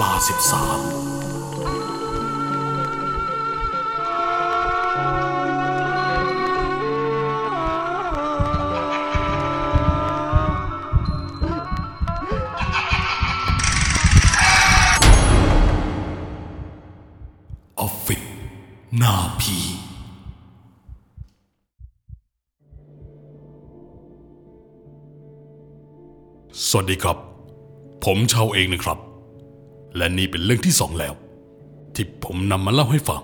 ลาสิบสามออฟฟิศหน้าผีสวัสดีครับ ผมชาวเองนะครับ และนี่เป็นเรื่องที่สองแล้ว ที่ผมนำมาเล่าให้ฟัง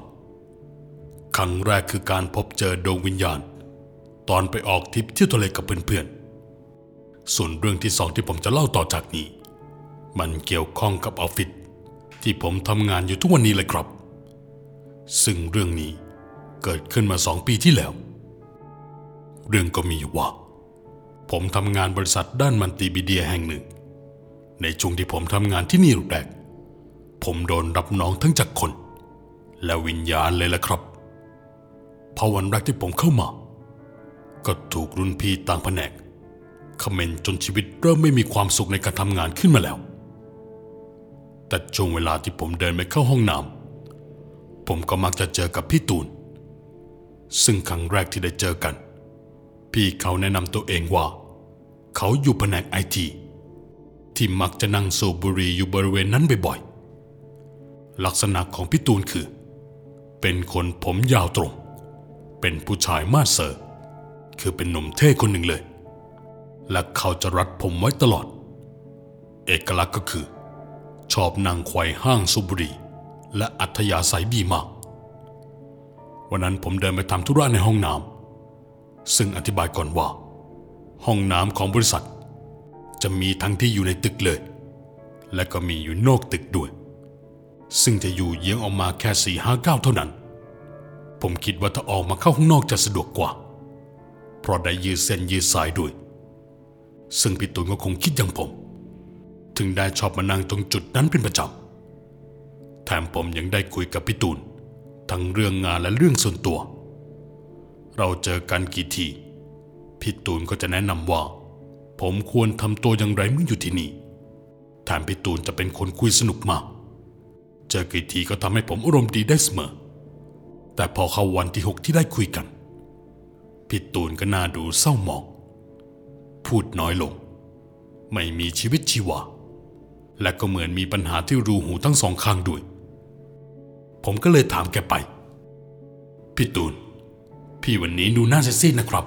ครั้งแรกคือการพบเจอดวงวิญญาณ ตอนไปออกทริปเที่ยวทะเลกับเพื่อนๆ ส่วนเรื่องที่สองที่ผมจะเล่าต่อจากนี้ มันเกี่ยวข้องกับออฟฟิศที่ผมทำงานอยู่ทุกวันนี้เลยครับ ซึ่งเรื่องนี้เกิดขึ้นมาสองปีที่แล้ว เรื่องก็มีอยู่ว่า ผมทำงานบริษัทด้านมันติบิเดียแห่งหนึ่ง ในช่วงที่ผมทำงานที่นี่แรก ผมโดนรับน้องทั้งจากคน และวิญญาณเลยละครับพอวันแรกที่ผมเข้ามา ก็ถูกรุ่นพี่ต่างแผนกคอมเมนจนชีวิตเริ่มไม่มีความสุขในการทำงานขึ้นมาแล้ว แต่ช่วงเวลาที่ผมเดินไปเข้าห้องน้ำผมก็มักจะเจอกับพี่ตูน ซึ่งครั้งแรกที่ได้เจอกัน พี่เขาแนะนำตัวเองว่า เขาอยู่แผนกไอทีที่มักจะนั่งสูบบุหรี่อยู่บริเวณนั้นบ่อยๆ ลักษณะของพี่ตูนคือ เป็นคนผมยาวตรง เป็นผู้ชายมาสเซอร์ คือเป็นหนุ่มเท่คนหนึ่งเลย และเขาจะรัดผมไว้ตลอด เอกลักษณ์ก็คือ ชอบนั่งไขว่ห้างสูบุรี และอัธยาศัยดีมาก วันนั้นผมเดินไปทำธุระในห้องน้ำซึ่งอธิบายก่อนว่า ห้องน้ำของบริษัท จะมีทั้งที่อยู่ในตึกเลย และก็มีอยู่นอกตึกด้วย ซึ่งจะอยู่เยื้องออกมาแค่สี่ห้าเก้าเท่านั้น ผมคิดว่าถ้าออกมาเข้าห้องนอกจะสะดวกกว่า เพราะได้ยืดเส้นยืดสายด้วย ซึ่งพี่ตุนก็คงคิดอย่างผม ถึงได้ชอบมานั่งตรงจุดนั้นเป็นประจำแถมผมยังได้คุยกับพี่ตูน ทั้งเรื่องงานและเรื่องส่วนตัว เราเจอกันกี่ทีพี่ตูนก็จะแนะนำว่า ผมควรทำตัวอย่างไรเมื่ออยู่ที่นี่แถมพี่ตูนจะเป็นคนคุยสนุกมาก เจอกี่ทีก็ทำให้ผมอารมณ์ดีได้เสมอ แต่พอเข้าวันที่หกที่ได้คุยกัน พี่ตูนก็น่าดูเศร้าหมอง พูดน้อยลง ไม่มีชีวิตชีวา และก็เหมือนมีปัญหาที่รูหูทั้งสองข้างด้วย ผมก็เลยถามแกไป พี่ตูน พี่วันนี้ดูน่าเซซีนะครับ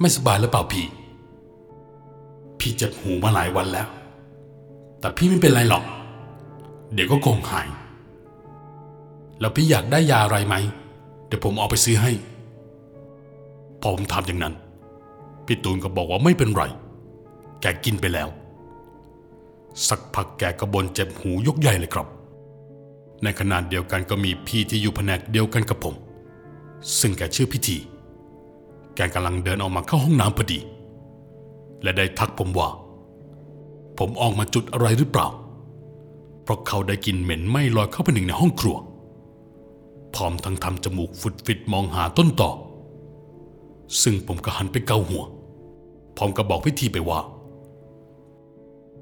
ไม่สบายหรือเปล่าพี่ พี่เจ็บหูมาหลายวันแล้ว แต่พี่ไม่เป็นไรหรอก เดี๋ยวก็คงหาย แล้วพี่อยากได้ยาอะไรไหม เดี๋ยวผมเอาไปซื้อให้ พอผมถามอย่างนั้น พี่ตูนก็บอกว่าไม่เป็นไร แกกินไปแล้ว สักพักแกก็บ่นเจ็บหูยกใหญ่เลยครับ ในขณะเดียวกันก็มีพี่ที่อยู่แผนกเดียวกันกับผม ซึ่งแกชื่อพิธี แกกำลังเดินออกมาเข้าห้องน้ำพอดี และได้ทักผมว่า ผมออกมาจุดอะไรหรือเปล่า ราะเขาได้กลินเหม็นไหม้ลอยเข้าไปหนึ่งในห้องครัว พร้อมทั้งทำจมูกฟุดฟิดมองหาต้นต่อ ซึ่งผมก็หันไปเกาหัว พร้อมกับบอกพิธีไปว่า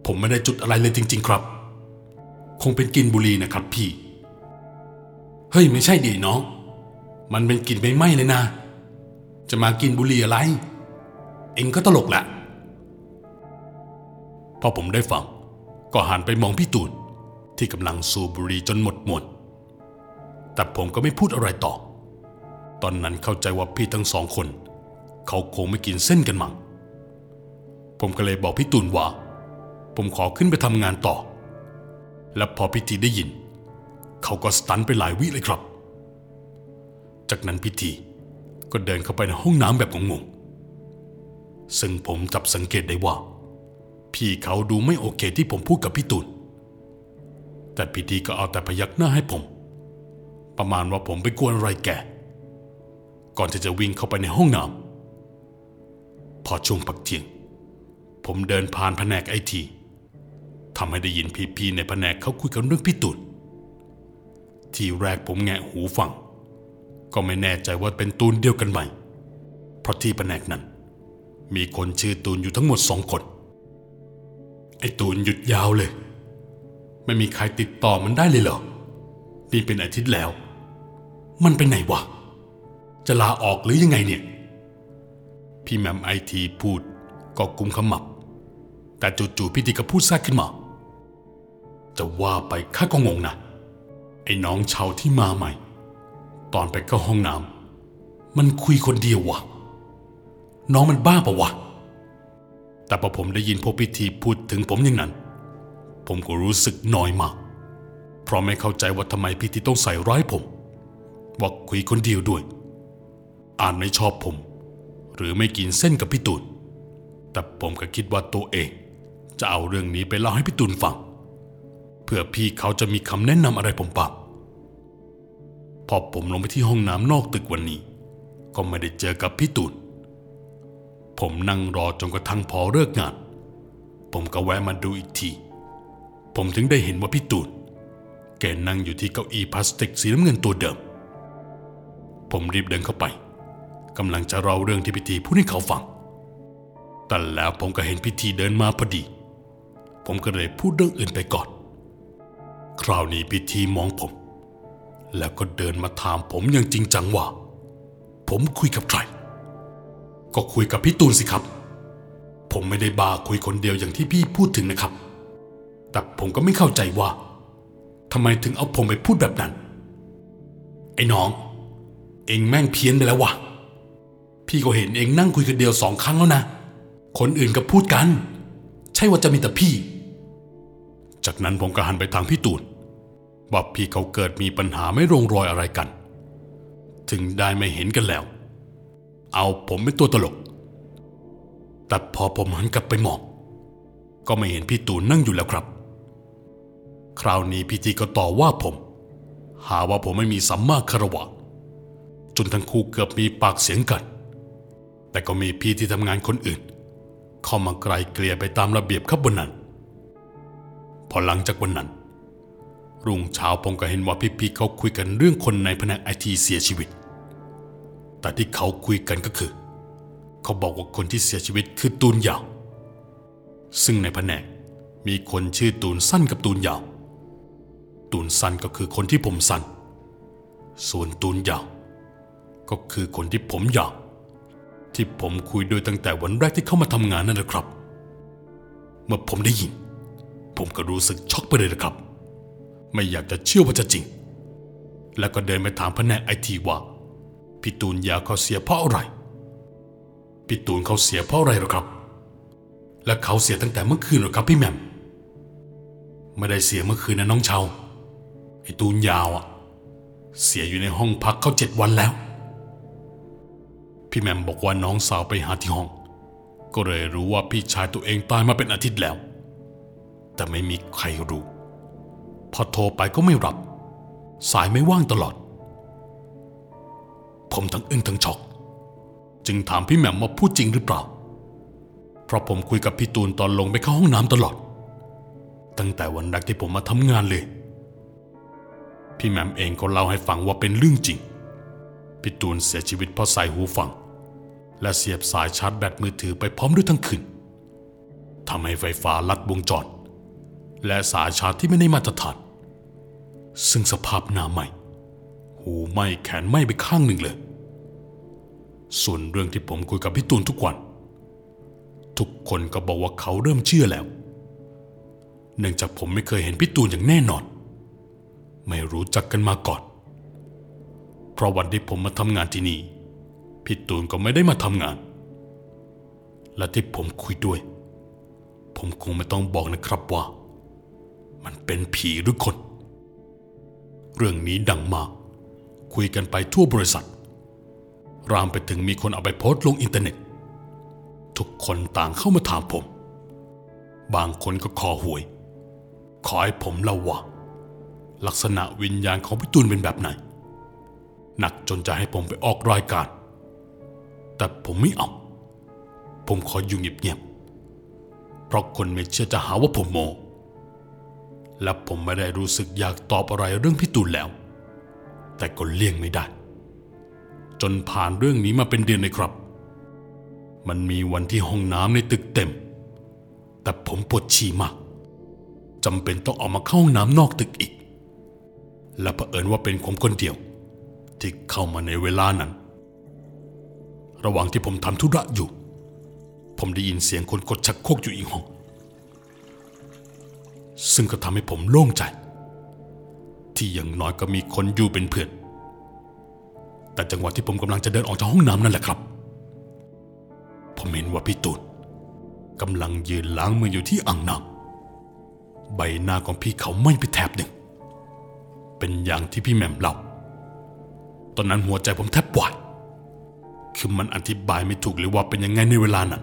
ผมไม่ได้จุดอะไรเลยจริง ๆ ครับ คงเป็นกลินบุหรี่นะครับพี่ เฮ้ยไม่ใช่ดิน้องมันเป็นกลิ่นไม่ไหม้เลยนะ จะมากินบุหรี่อะไร เองก็ตลกแหละพอผมได้ฟัง ก็หันไปมองพี่ตูน ที่กำลังสูบบุหรี่จนหมดมวนแต่ผมก็ไม่พูดอะไรต่อ ตอนนั้นเข้าใจว่าพี่ทั้งสองคน เขาคงไม่กินเส้นกันมั้งผมก็เลยบอกพี่ตูนว่า ผมขอขึ้นไปทำงานต่อ และพอพิธีได้ยิน เขาก็สตันไปหลายวิเลยครับ จากนั้นพิธีก็เดินเข้าไปในห้องน้ำแบบงงๆซึ่งผมจับสังเกตได้ว่า พี่เขาดูไม่โอเคที่ผมพูดกับพี่ตูน แต่พิธีก็เอาแต่พยักหน้าให้ผม ประมาณว่าผมไปกวนอะไรแก ก่อนที่จะวิ่งเข้าไปในห้องน้ำพอช่วงพักเที่ยง ผมเดินผ่านแผนกไอทีทำให้ได้ยินพี่ๆในแผนกเขาคุยกันเรื่องพี่ตูนทีแรกผมแงะหูฟัง ก็ไม่แน่ใจว่าเป็นตูนเดียวกันไหม เพราะที่แผนกนั้น มีคนชื่อตูนอยู่ทั้งหมดสองคน ไอ้ตูนหยุดยาวเลย ไม่มีใครติดต่อมันได้เลยเหรอ นี่เป็นอาทิตย์แล้ว มันเป็นไหนวะ จะลาออกหรือยังไงเนี่ย พี่แมมไอทีพูดก็กุมขมับ แต่จู่ๆพี่ติก็พูดแทรกขึ้นมา จะว่าไปข้าก็งงนะ ไอ้น้องชาวที่มาใหม่ ตอนไปเข้าห้องน้ำมันคุยคนเดียววะ น้องมันบ้าปะวะ แต่พอผมได้ยินพวกพิธีพูดถึงผมอย่างนั้น ผมก็รู้สึกน้อยมาก เพราะไม่เข้าใจว่าทำไมพิธีต้องใส่ร้ายผม ว่าคุยคนเดียวด้วย อ่านไม่ชอบผม หรือไม่กินเส้นกับพี่ตูนแต่ผมก็คิดว่าตัวเอง จะเอาเรื่องนี้ไปเล่าให้พี่ตูนฟัง เพื่อพี่เขาจะมีคำแนะนำอะไรผมบ้างพอผมลงไปที่ห้องน้ำนอกตึกวันนี้ ก็ไม่ได้เจอกับพี่ตูน ผมนั่งรอจนกระทั่งพอเลิกงาน ผมก็แวะมาดูอีกที ผมถึงได้เห็นว่าพี่ตูนแกนั่งอยู่ที่เก้าอี้พลาสติกสีน้ำเงินตัวเดิม ผมรีบเดินเข้าไปกำลังจะเล่าเรื่องที่พิธีพูดให้เขาฟัง แต่แล้วผมก็เห็นพิธีเดินมาพอดี ผมก็เลยพูดเรื่องอื่นไปก่อน คราวนี้พิธีมองผม แล้วก็เดินมาถามผมอย่างจริงจังว่า ผมคุยกับใคร ก็คุยกับพี่ตูนสิครับ ผมไม่ได้บาคุยคนเดียวอย่างที่พี่พูดถึงนะครับ แต่ผมก็ไม่เข้าใจว่าทำไมถึงเอาผมไปพูดแบบนั้น ไอ้น้อง เองแม่งเพี้ยนไปแล้ววะพี่ก็เห็นเองนั่งคุยคนเดียวสองครั้งแล้วนะ คนอื่นก็พูดกัน ใช่ว่าจะมีแต่พี่ จากนั้นผมก็หันไปทางพี่ตูนว่าพี่เขาเกิดมีปัญหาไม่ลงรอยอะไรกัน ถึงได้ไม่เห็นกันแล้ว เอาผมเป็นตัวตลก แต่พอผมหันกลับไปมอง ก็ไม่เห็นพี่ตูนนั่งอยู่แล้วครับ คราวนี้พี่ทีก็ต่อว่าผม หาว่าผมไม่มีสัมมาคารวะ จนทั้งคู่เกือบมีปากเสียงกัน แต่ก็มีพี่ที่ทำงานคนอื่น เข้ามาไกลเกลี่ยไปตามระเบียบครับบนนั้น พอหลังจากวันนั้น รุ่งเช้าผมก็เห็นว่าพี่ๆเขาคุยกันเรื่องคนในแผนกไอทีเสียชีวิต แต่ที่เขาคุยกันก็คือ เขาบอกว่าคนที่เสียชีวิตคือตูนยาว ซึ่งในแผนกมีคนชื่อตูนสั้นกับตูนยาว ตูนสั้นก็คือคนที่ผมสั้น ส่วนตูนยาว ก็คือคนที่ผมยาวที่ผมคุยด้วยตั้งแต่วันแรกที่เข้ามาทำงานนั่นแหละครับ เมื่อผมได้ยิน ผมก็รู้สึกช็อกไปเลยนะครับ ไม่อยากจะเชื่อว่าจะจริง แล้วก็เดินไปถามแผนกไอทีว่าพี่ตูนยาเขาเสียเพราะอะไรพี่ตูนเขาเสียเพราะอะไรหรอครับ และเขาเสียตั้งแต่เมื่อคืนหรอครับพี่แหม่มไม่ได้เสียเมื่อคืนนะน้องเชาไอตูนยาวอะเสียอยู่ในห้องพักเขาเจ็ดวันแล้ว พี่แมมบอกว่าน้องสาวไปหาที่ห้อง ก็เลยรู้ว่าพี่ชายตัวเองตายมาเป็นอาทิตย์แล้ว แต่ไม่มีใครรู้ พอโทรไปก็ไม่รับ สายไม่ว่างตลอด ผมทั้งอึ้งทั้งช็อก จึงถามพี่แหม่มว่าพูดจริงหรือเปล่า เพราะผมคุยกับพี่ตูนตอนลงไปเข้าห้องน้ำตลอด ตั้งแต่วันแรกที่ผมมาทำงานเลย พี่แหม่มเองก็เล่าให้ฟังว่าเป็นเรื่องจริง พี่ตูนเสียชีวิตเพราะใส่หูฟัง และเสียบสายชาร์จแบตมือถือไปพร้อมด้วยทั้งคืนทำให้ไฟฟ้าลัดวงจร และสายชาร์จที่ไม่ได้มาตรฐาน ซึ่งสภาพหน้าไหมหูไหมแขนไหมไปข้างหนึ่งเลย ส่วนเรื่องที่ผมคุยกับพี่ตูนทุกวัน ทุกคนก็บอกว่าเขาเริ่มเชื่อแล้ว เนื่องจากผมไม่เคยเห็นพี่ตูนอย่างแน่นอน ไม่รู้จักกันมาก่อน เพราะวันที่ผมมาทำงานที่นี่พี่ตูนก็ไม่ได้มาทำงาน และที่ผมคุยด้วย ผมคงไม่ต้องบอกนะครับว่า มันเป็นผีหรือคน เรื่องนี้ดังมาก คุยกันไปทั่วบริษัท รามไปถึงมีคนเอาไปโพสต์ลงอินเทอร์เน็ต ทุกคนต่างเข้ามาถามผม บางคนก็ขอหวย ขอให้ผมเล่าว่า ลักษณะวิญญาณของพี่ตูนเป็นแบบไหน หนักจนจะให้ผมไปออกรายการ แต่ผมไม่เอา ผมขออยู่เงียบๆเพราะคนไม่เชื่อจะหาว่าผมโม และผมไม่ได้รู้สึกอยากตอบอะไรเรื่องพี่ตูนแล้ว แต่ก็เลี่ยงไม่ได้ จนผ่านเรื่องนี้มาเป็นเดือนเลยครับ มันมีวันที่ห้องน้ำในตึกเต็ม แต่ผมปวดฉี่มากจำเป็นต้องออกมาเข้าห้องน้ำนอกตึกอีก และเผอิญว่าเป็นผมคนเดียว ที่เข้ามาในเวลานั้น ระหว่างที่ผมทำธุระอยู่ ผมได้ยินเสียงคนกดชักโครกอยู่อีกห้อง ซึ่งก็ทำให้ผมโล่งใจ ที่อย่างน้อยก็มีคนอยู่เป็นเพื่อน แต่จังหวะที่ผมกำลังจะเดินออกจากห้องน้ำนั่นแหละครับ ผมเห็นว่าพี่ตูนกำลังยืนล้างมืออยู่ที่อ่างน้ำใบหน้าของพี่เขาไม่ไปแถบหนึ่ง เป็นอย่างที่พี่แหม่มเล่าตอนนั้นหัวใจผมแทบวายคือมันอธิบายไม่ถูกเลยว่าเป็นยังไงในเวลานั้น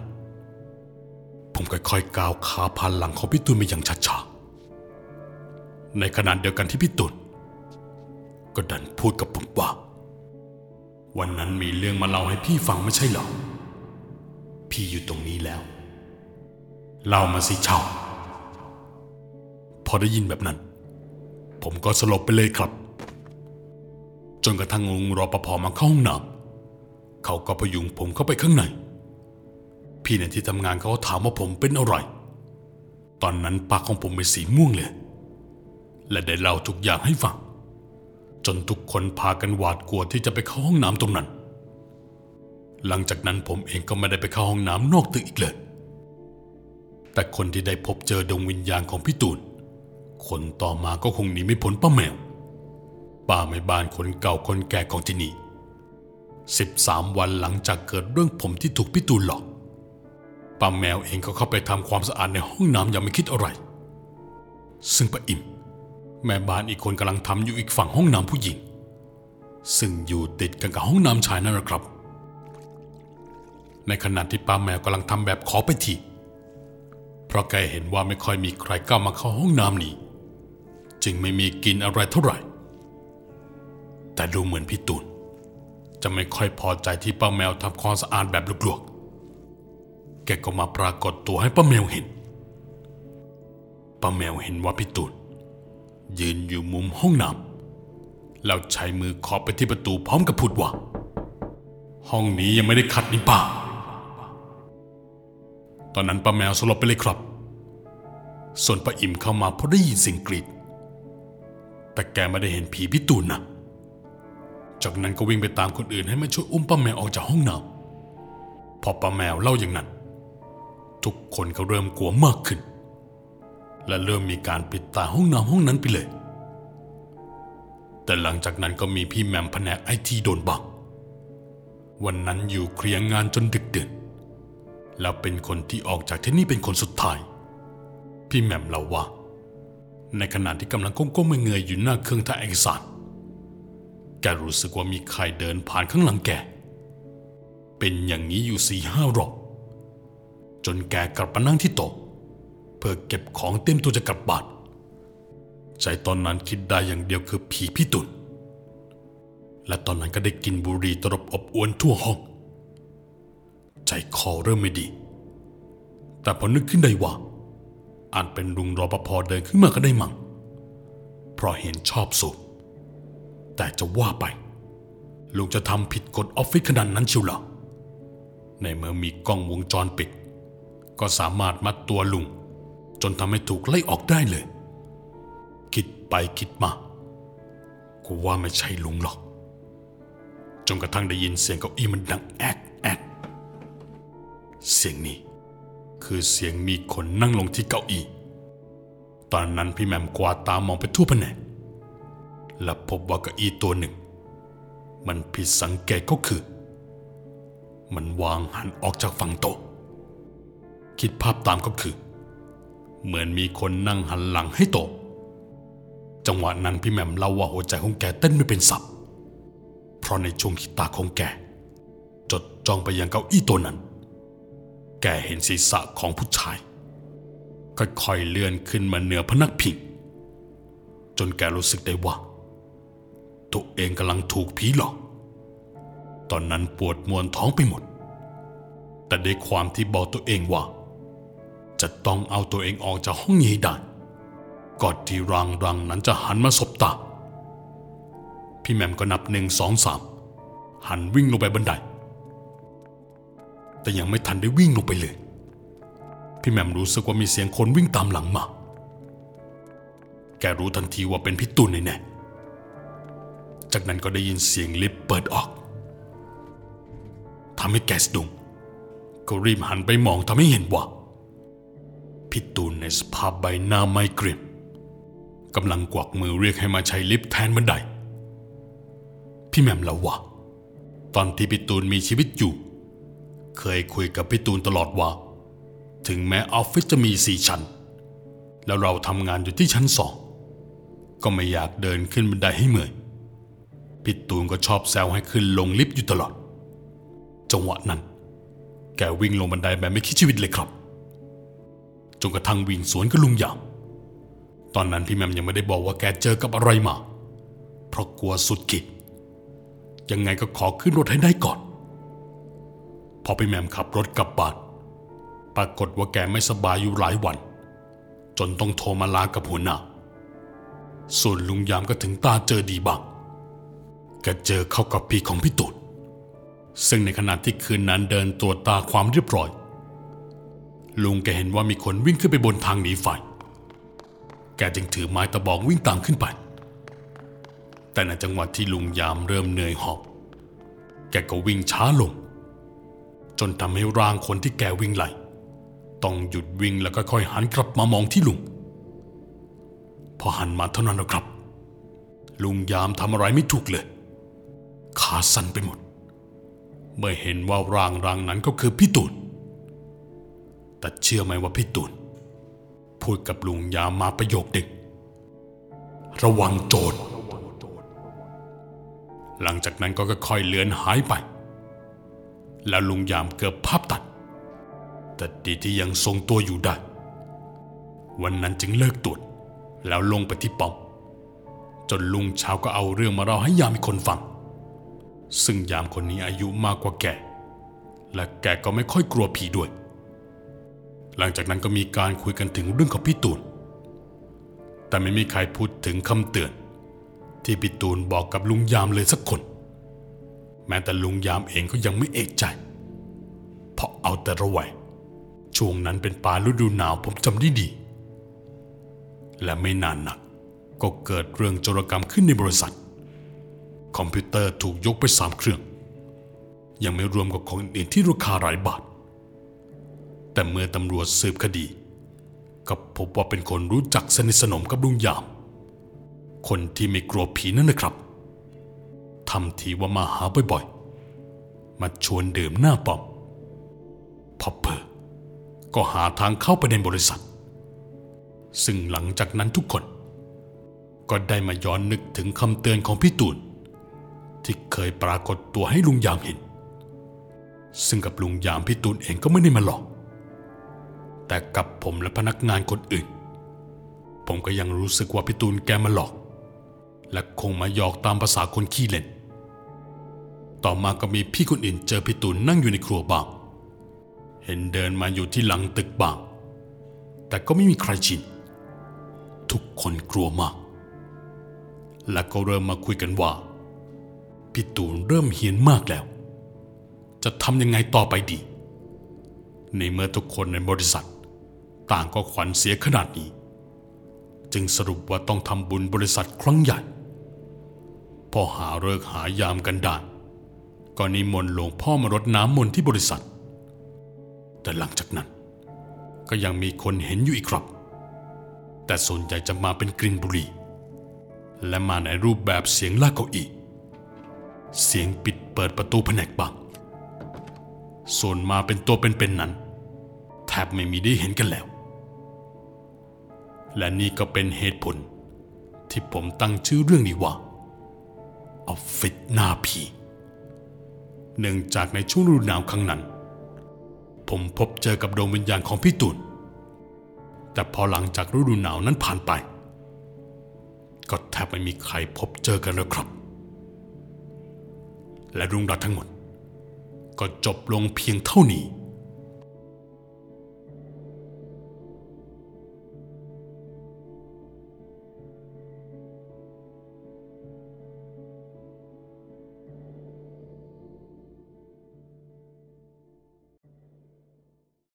ผมค่อยๆก้าวขาผ่านหลังของพี่ตูนไปอย่างช้าๆในขณะเดียวกันที่พี่ตูนก็ดันพูดกับผมว่า วันนั้นมีเรื่องมาเล่าให้พี่ฟังไม่ใช่หรอ พี่อยู่ตรงนี้แล้ว เล่ามาสิเช่า พอได้ยินแบบนั้น ผมก็สลบไปเลยครับ จนกระทั่งลุงรอปภมาเข้าห้องน้ำเขาก็พยุงผมเข้าไปข้างใน พี่ในที่ทำงานเขาถามว่าผมเป็นอะไร ตอนนั้นปากของผมเป็นสีม่วงเลย และได้เล่าทุกอย่างให้ฟัง จนทุกคนพากันหวาดกลัวที่จะไปเข้าห้องน้ำตรงนั้น หลังจากนั้นผมเองก็ไม่ได้ไปเข้าห้องน้ำนอกตึกอีกเลย แต่คนที่ได้พบเจอดวงวิญญาณของพี่ตูน คนต่อมาก็คงหนีไม่พ้นป้าแมว ป้าแม่บ้านคนเก่าคนแก่ของที่นี่13วันหลังจากเกิดเรื่องผมที่ถูกพี่ตูนหลอก ป้าแมวเองก็เข้าไปทำความสะอาดในห้องน้ำอย่างไม่คิดอะไร ซึ่งป้าอิ่ม แม่บ้านอีกคนกำลังทำอยู่อีกฝั่งห้องน้ำผู้หญิง ซึ่งอยู่ติดกันกับห้องน้ำชายนั่นแหละครับ ในขณะที่ป้าแมวกำลังทำแบบขอไปทีเพราะแกเห็นว่าไม่ค่อยมีใครกล้ามาเข้าห้องน้ำนี้ จึงไม่มีกินอะไรเท่าไหร่ แต่ดูเหมือนพี่ตูนจะไม่ค่อยพอใจที่ป้าแมวทำความสะอาดแบบลวกๆ แกก็มาปรากฏตัวให้ป้าแมวเห็น ป้าแมวเห็นว่าพี่ตูนยืนอยู่มุมห้องน้ำแล้วใช้มือเคาะไปที่ประตูพร้อมกับพูดว่า ห้องนี้ยังไม่ได้ขัดนี่ป้าตอนนั้นป้าแมวสลบไปเลยครับ ส่วนป้าอิ่มเข้ามาเพราะได้ยินเสียงกรีด แต่แกไม่ได้เห็นผีพี่ตูนนะ จากนั้นก็วิ่งไปตามคนอื่นให้มาช่วยอุ้มป้าแมวออกจากห้องน้ำพอป้าแมวเล่าอย่างนั้น ทุกคนก็เริ่มกลัวมากขึ้น และเริ่มมีการปิดตาห้องน้ำห้องนั้นไปเลย แต่หลังจากนั้นก็มีพี่แมมแผนกไอทีโดนบัง วันนั้นอยู่เคลียร์งานจนดึกดื่นแล้วเป็นคนที่ออกจากที่นี่เป็นคนสุดท้าย พี่แมมเล่าว่า ในขณะที่กำลังก้มๆเงยๆอยู่หน้าเครื่องถ่ายเอกสารแกรู้สึกว่ามีใครเดินผ่านข้างหลังแก เป็นอย่างนี้อยู่สี่ห้ารอบจนแกกลับมานั่งที่โต๊ะเพื่อเก็บของเต็มตัวจะกลับบ้านใจตอนนั้นคิดได้อย่างเดียวคือผีพี่ตุนและตอนนั้นก็ได้กินบุหรี่ตรบอบอวนทั่วห้อง ใจคอเริ่มไม่ดี แต่พอนึกขึ้นได้ว่า อาจเป็นลุงรอปภเดินขึ้นมาก็ได้มั่งเพราะเห็นชอบสูบแต่จะว่าไป ลุงจะทำผิดกฎออฟฟิศขนาดนั้นเชียวหรอในเมื่อมีกล้องวงจรปิด ก็สามารถมัดตัวลุง จนทำให้ถูกไล่ออกได้เลย คิดไปคิดมา กูว่าไม่ใช่ลุงหรอกจนกระทั่งได้ยินเสียงเก้าอี้มันดังแอดแอดเสียงนี้ คือเสียงมีคนนั่งลงที่เก้าอี้ ตอนนั้นพี่แหมมกวาดตามองไปทั่วแผนกและพบว่าเก้าอี้ตัวหนึ่ง มันผิดสังเกตก็คือ มันวางหันออกจากฝั่งโต๊ะ คิดภาพตามก็คือ เหมือนมีคนนั่งหันหลังให้โต๊ะจังหวะนั้นพี่แหม่มเล่าว่าหัวใจของแกเต้นไม่เป็นสับ เพราะในช่วงที่ตาของแก จดจ้องไปยังเก้าอี้ตัวนั้น แกเห็นศีรษะของผู้ชาย ค่อยๆเลื่อนขึ้นมาเหนือพนักพิงจนแกรู้สึกได้ว่า ตัวเองกำลังถูกผีหลอก ตอนนั้นปวดมวนท้องไปหมด แต่ด้วยความที่บอกตัวเองว่า จะต้องเอาตัวเองออกจากห้องนี้ให้ได้ก่อนที่รังรังนั้นจะหันมาสบตา พี่แหม่มก็นับหนึ่งสองสามหันวิ่งลงไปบันได แต่ยังไม่ทันได้วิ่งลงไปเลย พี่แหม่มรู้สึกว่ามีเสียงคนวิ่งตามหลังมา แกรู้ทันทีว่าเป็นพี่ตุนแน่ๆจากนั้นก็ได้ยินเสียงลิฟต์เปิดออกทำให้แกสะดุ้งก็รีบหันไปมองทำให้เห็นว่าพี่ตูนในสภาพใบหน้าไม่เกรียมกำลังกวักมือเรียกให้มาใช้ลิฟต์แทนบันได พี่แมมเล่าว่า ตอนที่พี่ตูนมีชีวิตอยู่ เคยคุยกับพี่ตูนตลอดว่า ถึงแม้ออฟฟิศจะมีสี่ชั้น แล้วเราทำงานอยู่ที่ชั้นสอง ก็ไม่อยากเดินขึ้นบันไดให้เมื่อยพี่ตูนก็ชอบแซวให้ขึ้นลงลิฟต์อยู่ตลอด จังหวะนั้น แกวิ่งลงบันไดแบบไม่คิดชีวิตเลยครับ จนกระทั่งวิ่งสวนกับลุงยาม ตอนนั้นพี่แมมยังไม่ได้บอกว่าแกเจอกับอะไรมา เพราะกลัวสุดขีดยังไงก็ขอขึ้นรถให้ได้ก่อน พอพี่แมมขับรถกลับบ้านปรากฏว่าแกไม่สบายอยู่หลายวัน จนต้องโทรมาลากับหัวหน้าส่วนลุงยามก็ถึงตาเจอดีบ้างแกเจอเข้ากับพี่ของพี่ตูนซึ่งในขณะที่คืนนั้นเดินตรวจตาความเรียบร้อย ลุงแกเห็นว่ามีคนวิ่งขึ้นไปบนทางหนีไฟ แกจึงถือไม้ตะบองวิ่งตามขึ้นไป แต่ในจังหวะที่ลุงยามเริ่มเหนื่อยหอบ แกก็วิ่งช้าลง จนทำให้ร่างคนที่แกวิ่งไล่ต้องหยุดวิ่งแล้วก็ค่อยหันกลับมามองที่ลุง พอหันมาเท่านั้นนะครับ ลุงยามทำอะไรไม่ถูกเลย ขาสั่นไปหมด เมื่อเห็นว่าร่างร่างนั้นก็คือพี่ตูนแต่เชื่อไหมว่าพี่ตูนพูดกับลุงยามมาประโยคเด็ก ระวังโจรหลังจากนั้นก็ค่อยๆเลือนหายไป แล้วลุงยามเกือบภาพตัด แต่ดีที่ยังทรงตัวอยู่ได้ วันนั้นจึงเลิกตรวจแล้วลงไปที่ป้อม จนลุงเช้าก็เอาเรื่องมาเล่าให้ยามอีกคนฟัง ซึ่งยามคนนี้อายุมากกว่าแก และแกก็ไม่ค่อยกลัวผีด้วย หลังจากนั้นก็มีการคุยกันถึงเรื่องของพี่ตูน แต่ไม่มีใครพูดถึงคำเตือน ที่พี่ตูนบอกกับลุงยามเลยสักคน แม้แต่ลุงยามเองก็ยังไม่เอกใจ เพราะเอาแต่ระแวงช่วงนั้นเป็นปลายฤดูหนาวผมจำได้ดี และไม่นานนัก ก็เกิดเรื่องโจรกรรมขึ้นในบริษัท คอมพิวเตอร์ถูกยกไปสามเครื่อง ยังไม่รวมกับของอื่นที่ราคาหลายบาท แต่เมื่อตำรวจสืบคดีก็พบว่าเป็นคนรู้จักสนิทสนมกับลุงยาม คนที่ไม่กลัวผีนั่นนะครับ ทำทีว่ามาหาบ่อยๆ มาชวนดื่มหน้าป้อมพอเพอก็หาทางเข้าไปในบริษัท ซึ่งหลังจากนั้นทุกคน ก็ได้มาย้อนนึกถึงคำเตือนของพี่ตูนที่เคยปรากฏตัวให้ลุงยามเห็น ซึ่งกับลุงยามพี่ตูนเองก็ไม่ได้มาหลอก แต่กับผมและพนักงานคนอื่น ผมก็ยังรู้สึกว่าพี่ตูนแกมาหลอก และคงมาหยอกตามภาษาคนขี้เล่น ต่อมาก็มีพี่คนอื่นเจอพี่ตูนนั่งอยู่ในครัวบ้างเห็นเดินมาอยู่ที่หลังตึกบ้าง แต่ก็ไม่มีใครชิน ทุกคนกลัวมาก และก็เริ่มมาคุยกันว่า พี่ตูนเริ่มเฮียนมากแล้ว จะทำยังไงต่อไปดี ในเมื่อทุกคนในบริษัท ต่างก็ขวัญเสียขนาดนี้ จึงสรุปว่าต้องทำบุญบริษัทครั้งใหญ่พอหาเลิกหายามกันได้ ก็นิมนต์หลวงพ่อมารดน้ำมนต์ที่บริษัท แต่หลังจากนั้น ก็ยังมีคนเห็นอยู่อีกครับ แต่ส่วนใหญ่จะมาเป็นกลิ่นบุหรี่ และมาในรูปแบบเสียงลากเก้าอี้เสียงปิดเปิดประตูแผนกบัง ส่วนมาเป็นตัวเป็นๆนั้น แทบไม่มีได้เห็นกันแล้ว และนี่ก็เป็นเหตุผลที่ผมตั้งชื่อเรื่องนี้ว่าออฟฟิศหน้าผี เนื่องจากในช่วงฤดูหนาวครั้งนั้น ผมพบเจอกับดวงวิญญาณของพี่ตุนแต่พอหลังจากฤดูหนาวนั้นผ่านไป ก็แทบไม่มีใครพบเจอกันแล้วครับ และรุ่งราวทั้งหมด ก็จบลงเพียงเท่านี้